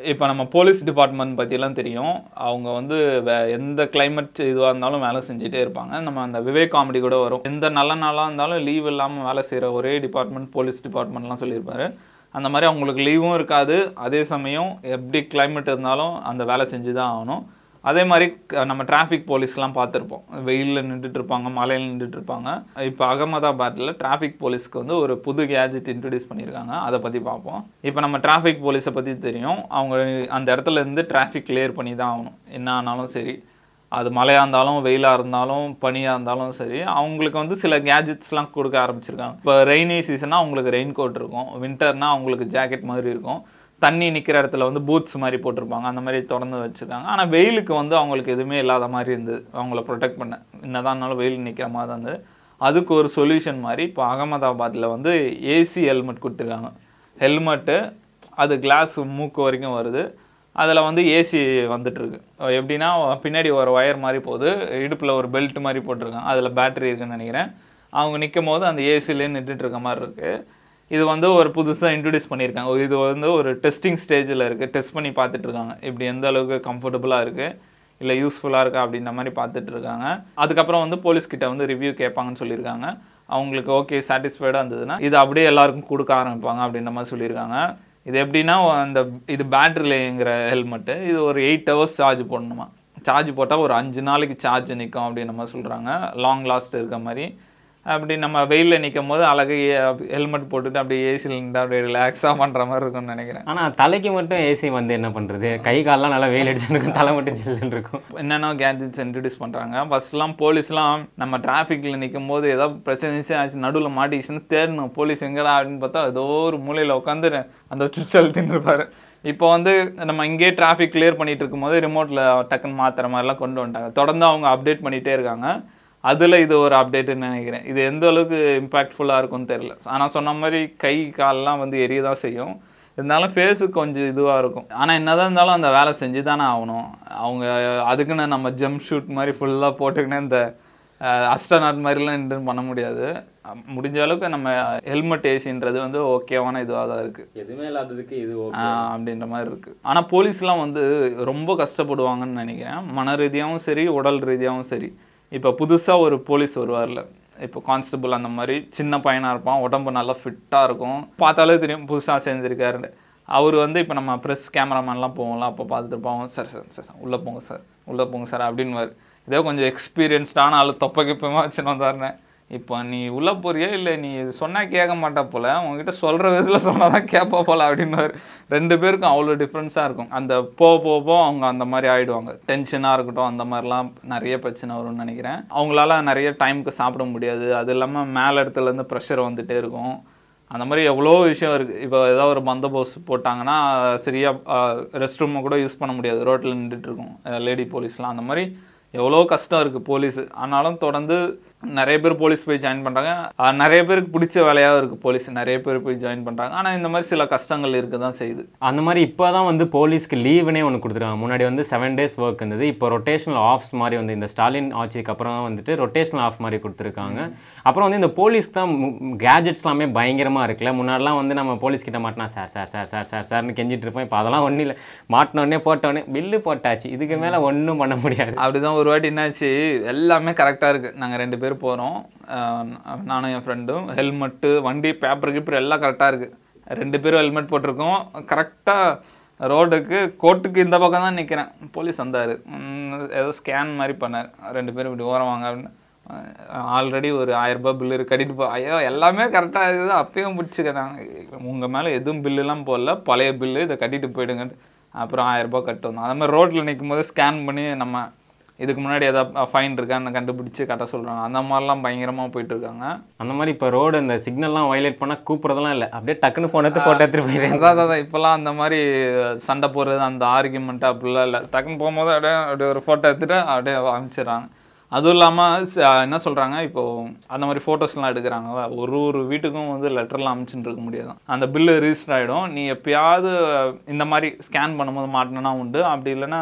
இப்போ நம்ம police department பற்றிலாம் தெரியும். அவங்க வந்து வே எந்த கிளைமேட் இதுவாக இருந்தாலும் வேலை செஞ்சுட்டே இருப்பாங்க. நம்ம அந்த விவேக் காமெடி கூட வரும். எந்த நல்ல நாளாக இருந்தாலும் லீவ் இல்லாமல் வேலை செய்கிற ஒரே டிபார்ட்மெண்ட் போலீஸ் டிபார்ட்மெண்ட்லாம் சொல்லியிருப்பாரு. அந்த மாதிரி அவங்களுக்கு லீவும் இருக்காது. அதே சமயம் எப்படி கிளைமேட் இருந்தாலும் அந்த வேலை செஞ்சு தான் ஆகணும். அதே மாதிரி க- நம்ம டிராஃபிக் போலீஸ்லாம் பார்த்துருப்போம். வெயிலில் நின்றுட்டு இருப்பாங்க மலையில் நின்றுட்டு இருப்பாங்க இப்போ அகமதாபாத்தில் டிராஃபிக் போலீஸ்க்கு வந்து ஒரு புது கேஜெட் இன்ட்ரடியூஸ் பண்ணியிருக்காங்க. அதை பற்றி பார்ப்போம். இப்போ நம்ம டிராஃபிக் போலீஸை பற்றி தெரியும். அவங்க அந்த இடத்துல இருந்து டிராஃபிக் கிளியர் பண்ணி தான் ஆகணும். என்ன ஆனாலும் சரி. அது மழையாக இருந்தாலும் வெயிலாக இருந்தாலும் பனியாக இருந்தாலும் சரி அவங்களுக்கு வந்து சில கேஜெட்ஸ்லாம் கொடுக்க ஆரம்பிச்சிருக்காங்க. இப்போ ரெய்னி சீசனாக அவங்களுக்கு ரெயின் கோட் இருக்கும். வின்டர்னால் அவங்களுக்கு ஜாக்கெட் மாதிரி இருக்கும். தண்ணி நிற்கிற இடத்துல வந்து பூத்ஸ் மாதிரி போட்டிருப்பாங்க. அந்த மாதிரி திறந்து வச்சுருக்காங்க. ஆனால் வெயிலுக்கு வந்து அவங்களுக்கு எதுவுமே இல்லாத மாதிரி இருந்தது. அவங்கள ப்ரொடெக்ட் பண்ண. என்னதான் இருந்தாலும் வெயில் நிற்கிற மாதிரி தான் இருந்தது. அதுக்கு ஒரு சொல்யூஷன் மாதிரி இப்போ அகமதாபாத்தில் வந்து ஏசி ஹெல்மெட் கொடுத்துருக்காங்க. ஹெல்மெட்டு அது கிளாஸ் மூக்கு வரைக்கும் வருது. அதில் வந்து ஏசி வந்துட்டுருக்கு. எப்படின்னா பின்னாடி ஒரு ஒயர் மாதிரி போகுது. இடுப்பில் ஒரு பெல்ட் மாதிரி போட்டிருக்காங்க. அதில் பேட்டரி இருக்குன்னு நினைக்கிறேன். அவங்க நிற்கும் போது அந்த ஏசிலே நின்றுட்டு இருக்க மாதிரி இருக்குது இது வந்து ஒரு புதுசாக இன்ட்ரடியூஸ் பண்ணியிருக்காங்க. ஒரு இது வந்து ஒரு டெஸ்டிங் ஸ்டேஜில் இருக்குது டெஸ்ட் பண்ணி பார்த்துட்ருக்காங்க. இப்படி எந்த அளவுக்கு கம்ஃபர்டபுளாக இருக்குது இல்லை யூஸ்ஃபுல்லாக இருக்கா? அப்படின்ற மாதிரி பார்த்துட்டு இருக்காங்க அதுக்கப்புறம் வந்து போலீஸ்கிட்ட வந்து ரிவ்யூ கேட்பாங்கன்னு சொல்லியிருக்காங்க. அவங்களுக்கு ஓகே சாட்டிஸ்ஃபைடாக இருந்ததுன்னா இது அப்படியே எல்லாருக்கும் கொடுக்க ஆரம்பிப்பாங்க அப்படின்ற மாதிரி சொல்லியிருக்காங்க. இது எப்படின்னா அந்த இது பேட்ரிலேங்கிற ஹெல்மெட்டு இது ஒரு எயிட் ஹவர்ஸ் சார்ஜ் போடணுமா? சார்ஜ் போட்டால் ஒரு அஞ்சு நாளைக்கு சார்ஜ் நிற்கும் அப்படின்ற மாதிரி சொல்கிறாங்க லாங் லாஸ்ட் இருக்க மாதிரி. அப்படி நம்ம வெயிலில் நிற்கும் போது அழகு ஹெல்மெட் போட்டுட்டு அப்படியே ஏசியில் நின்று அப்படியே ரிலாக்ஸாக பண்ணுற மாதிரி இருக்கும்னு நினைக்கிறேன். ஆனா தலைக்கு மட்டும் ஏசி வந்து என்ன பண்றது? கை கால்லாம் நல்லா வெயில் அடிச்சுருக்கும் தலை மட்டும் ஜில்லுன்னு இருக்கும். என்னென்ன கேஜெட்ஸ் இன்ட்ரடியூஸ் பண்ணுறாங்க ஃபர்ஸ்ட்லாம் போலீஸ்லாம் நம்ம டிராஃபிக்கில் நிற்கும் போது ஏதாவது பிரச்சனை ஆச்சு நடுவில் மாட்டிச்சுன்னு தேடணும். போலீஸ் எங்கடா அப்படின்னு பார்த்தா ஏதோ ஒரு மூலையில் உட்காந்து அந்த சுவிட்ச் அழுத்தின்னு இருப்பாரு இப்போ வந்து நம்ம இங்கேயே டிராஃபிக் கிளியர் பண்ணிட்டு இருக்கும்போது ரிமோட்டில் டக்குன்னு மாற்றுற மாதிரிலாம் கொண்டு வந்துட்டாங்க. தொடர்ந்து அவங்க அப்டேட் பண்ணிகிட்டே இருக்காங்க. அதில் இது ஒரு அப்டேட்டுன்னு நினைக்கிறேன். இது எந்த அளவுக்கு இம்பாக்ட்ஃபுல்லாக இருக்கும்னு தெரியல. ஆனால் சொன்ன மாதிரி கை கால்லாம் வந்து எரிய தான் செய்யும். இருந்தாலும் ஃபேஸுக்கு கொஞ்சம் இதுவாக இருக்கும். ஆனால் என்னதான் இருந்தாலும் அந்த வேலை செஞ்சு தானே ஆகணும். அவங்க அதுக்குன்னு நம்ம ஜம்ப் ஷூட் மாதிரி ஃபுல்லாக போட்டுக்கின்னு இந்த அஸ்டநாட் மாதிரிலாம் நின்று பண்ண முடியாது. முடிஞ்ச அளவுக்கு நம்ம ஹெல்மெட் ஏசின்றது வந்து ஓகேவான இதுவாக தான் இருக்குது எதுவுமே இல்லாததுக்கு இது அப்படின்ற மாதிரி இருக்கு. ஆனால் போலீஸ்லாம் வந்து ரொம்ப கஷ்டப்படுவாங்கன்னு நினைக்கிறேன். மன ரீதியாகவும் சரி உடல் ரீதியாகவும் சரி. இப்போ புதுசாக ஒரு போலீஸ் வருவார்ல. இப்போ கான்ஸ்டபிள் அந்த மாதிரி சின்ன பையனாக இருப்பான் உடம்பு நல்லா ஃபிட்டாக இருக்கும். பார்த்தாலே தெரியும் புதுசாக செஞ்சுருக்காரு அவர் வந்து இப்போ நம்ம ப்ரெஸ் கேமராமேன்லாம் போவோம்ல அப்போ பார்த்துட்டு இருப்போம் சார் சார் சார் சார் உள்ளே போங்க சார் உள்ளே போங்க சார் அப்படின்னு இதே கொஞ்சம் எக்ஸ்பீரியன்ஸ்டான ஆள் தொப்பை கிப்பமாக வச்சுன்னு வந்தாருனேன். இப்போ நீ உள்ள போறியா? இல்லை நீ சொன்னால் கேட்க மாட்டா போல. உங்ககிட்ட சொல்கிற விதத்தில் சொன்னால் தான் கேட்பா போல அப்படின்னு ரெண்டு பேருக்கும் அவ்வளோ டிஃப்ரென்ஸாக இருக்கும். அந்த போக போக போக அவங்க அந்த மாதிரி ஆகிடுவாங்க டென்ஷனாக இருக்கட்டும் அந்த மாதிரிலாம் நிறைய பிரச்சனை வரும்னு நினைக்கிறேன். அவங்களால நிறைய டைமுக்கு சாப்பிட முடியாது. அது இல்லாமல் மேலே இடத்துலேருந்து ப்ரெஷர் வந்துட்டே இருக்கும். அந்த மாதிரி எவ்வளோ விஷயம் இருக்குது இப்போ ஏதாவது ஒரு பந்தோபஸ்த் போட்டாங்கன்னா சரியாக ரெஸ்ட் ரூமை கூட யூஸ் பண்ண முடியாது. ரோட்டில் நின்றுட்டு இருக்கும். லேடி போலீஸ்லாம் அந்த மாதிரி எவ்வளோ கஷ்டம் இருக்குது போலீஸ் ஆனாலும் தொடர்ந்து நிறைய பேர் போலீஸ் போய் ஜாயின் பண்ணுறாங்க நிறைய பேருக்கு பிடிச்ச வேலையாக இருக்குது போலீஸ் நிறைய பேர் போய் ஜாயின் பண்ணுறாங்க ஆனால் இந்த மாதிரி சில கஷ்டங்கள் இருக்க தான் செய்யுது. அந்த மாதிரி இப்போ தான் வந்து போலீஸ்க்கு லீவுனே ஒன்று கொடுத்துருக்காங்க. முன்னாடி வந்து செவன் டேஸ் ஒர்க் இருந்தது. இப்போ ரொட்டேஷனல் ஆஃப்ஸ் மாதிரி வந்து இந்த ஸ்டாலின் ஆட்சிக்கு அப்புறம் தான் வந்துட்டு ரொட்டேஷனல் ஆஃப் மாதிரி கொடுத்துருக்காங்க. அப்புறம் வந்து இந்த போலீஸ் தான் கேஜெட்ஸ் எல்லாமே பயங்கரமாக இருக்குல்ல. முன்னாடிலாம் வந்து நம்ம போலீஸ் கிட்ட மாட்டினா sir sir sir sir sir சார்னு கெஞ்சிட்டு இருப்போம். இப்போ அதெல்லாம் ஒன்றும் இல்லை. மாட்டினோடனே போட்டோடனே பில்லு போட்டாச்சு. இதுக்கு மேலே ஒன்றும் பண்ண முடியாது. அப்படிதான் ஒரு வாட்டி என்னாச்சு? எல்லாமே கரெக்டாக இருக்குது நாங்கள் ரெண்டு பேர் போகிறோம் நானும் என் ஃப்ரெண்டும் ஹெல்மெட்டு வண்டி பேப்பர் கீப்பர் எல்லாம் கரெக்டாக இருக்குது ரெண்டு பேரும் ஹெல்மெட் போட்டிருக்கோம். கரெக்டாக ரோடுக்கு கோர்ட்டுக்கு இந்த பக்கம் தான் நிற்கிறேன் போலீஸ் வந்தார். ஏதோ ஸ்கேன் மாதிரி பண்ணார். ரெண்டு பேரும் இப்படி ஓரம் வாங்க அப்படின்னு. ஆல்ரெடி ஒரு ஆயிரம் பில்லு கட்டிட்டு போ ஐயோ எல்லாமே கரெக்டாக இருக்குது. அப்பயும் பிடிச்சிக்கிறாங்க உங்கள் மேலே எதுவும் பில்லுலாம் போடல. பழைய பில்லு இதை கட்டிட்டு போயிடுங்கன்ட்டு. அப்புறம் ஆயிரம் கட்டணும் கட்டு வந்தோம் அந்த மாதிரி ரோட்டில் நிற்கும் போது ஸ்கேன் பண்ணி நம்ம இதுக்கு முன்னாடி ஏதாவது ஃபைன் இருக்கான்னு கண்டுபிடிச்சு கட்ட சொல்கிறாங்க அந்த மாதிரிலாம் பயங்கரமாக போயிட்டு இருக்காங்க. அந்த மாதிரி இப்போ ரோடு இந்த சிக்னல்லாம் வயலேட் பண்ணால் கூப்பிட்றதெல்லாம் இல்லை. அப்படியே டக்குன்னு ஃபோன் எடுத்து ஃபோட்டோ எடுத்துட்டு போயிடுறேன். அதான் அதான் இப்போல்லாம் அந்த மாதிரி சண்டை போடுறது அந்த ஆர்கியூமெண்ட் அப்படிலாம் இல்லை. டக்குன்னு போகும்போது அப்படியே அப்படியே ஒரு ஃபோட்டோ எடுத்துட்டு அப்படியே அனுப்பிச்சிடுறாங்க அதுவும் இல்லாமல் என்ன சொல்கிறாங்க இப்போ அந்த மாதிரி ஃபோட்டோஸ்லாம் எடுக்கிறாங்களா ஒரு ஒரு வீட்டுக்கும் வந்து லெட்டர்லாம் அனுப்பிச்சுட்டு இருக்க முடியாது அந்த பில்லு ரிஜிஸ்டர் ஆகிடும் நீ எப்பயாவது இந்த மாதிரி ஸ்கேன் பண்ணும்போது மாட்டினா உண்டு. அப்படி இல்லைன்னா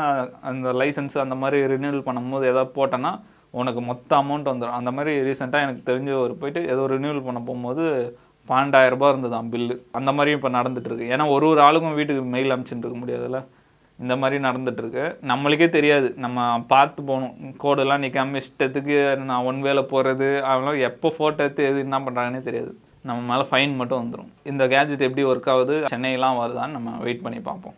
அந்த லைசன்ஸ் அந்த மாதிரி ரினியூவல் பண்ணும்போது ஏதாவது போட்டேன்னா உனக்கு மொத்த அமௌண்ட் வந்துடும் அந்த மாதிரி ரீசெண்டாக எனக்கு தெரிஞ்ச ஒரு போயிட்டு ஏதோ ரினியூவல் பண்ண போகும்போது பன்னெண்டாயிரம் ரூபா இருந்ததாம் பில்லு அந்த மாதிரியும் இப்போ நடந்துட்டு இருக்கு. ஏன்னா ஒரு ஒரு ஆளுக்கும் வீட்டுக்கு மெயில் அனுப்பிச்சுட்டு இருக்க முடியாதுல்ல. இந்த மாதிரி நடந்துட்டுருக்கு. நம்மளுக்கே தெரியாது. நம்ம பார்த்து போகணும். கோடெல்லாம் நிற்காம இஷ்டத்துக்கு நான் ஒன் வேலை போகிறது அவங்களாம் எப்போ ஃபோட்டோ எடுத்து எது என்ன பண்ணுறாங்கன்னே தெரியாது. நம்ம மேலே ஃபைன் மட்டும் வந்துடும் இந்த கேஜெட் எப்படி ஒர்க் ஆகுது சென்னையெலாம் வருதான்னு நம்ம வெயிட் பண்ணி பார்ப்போம்.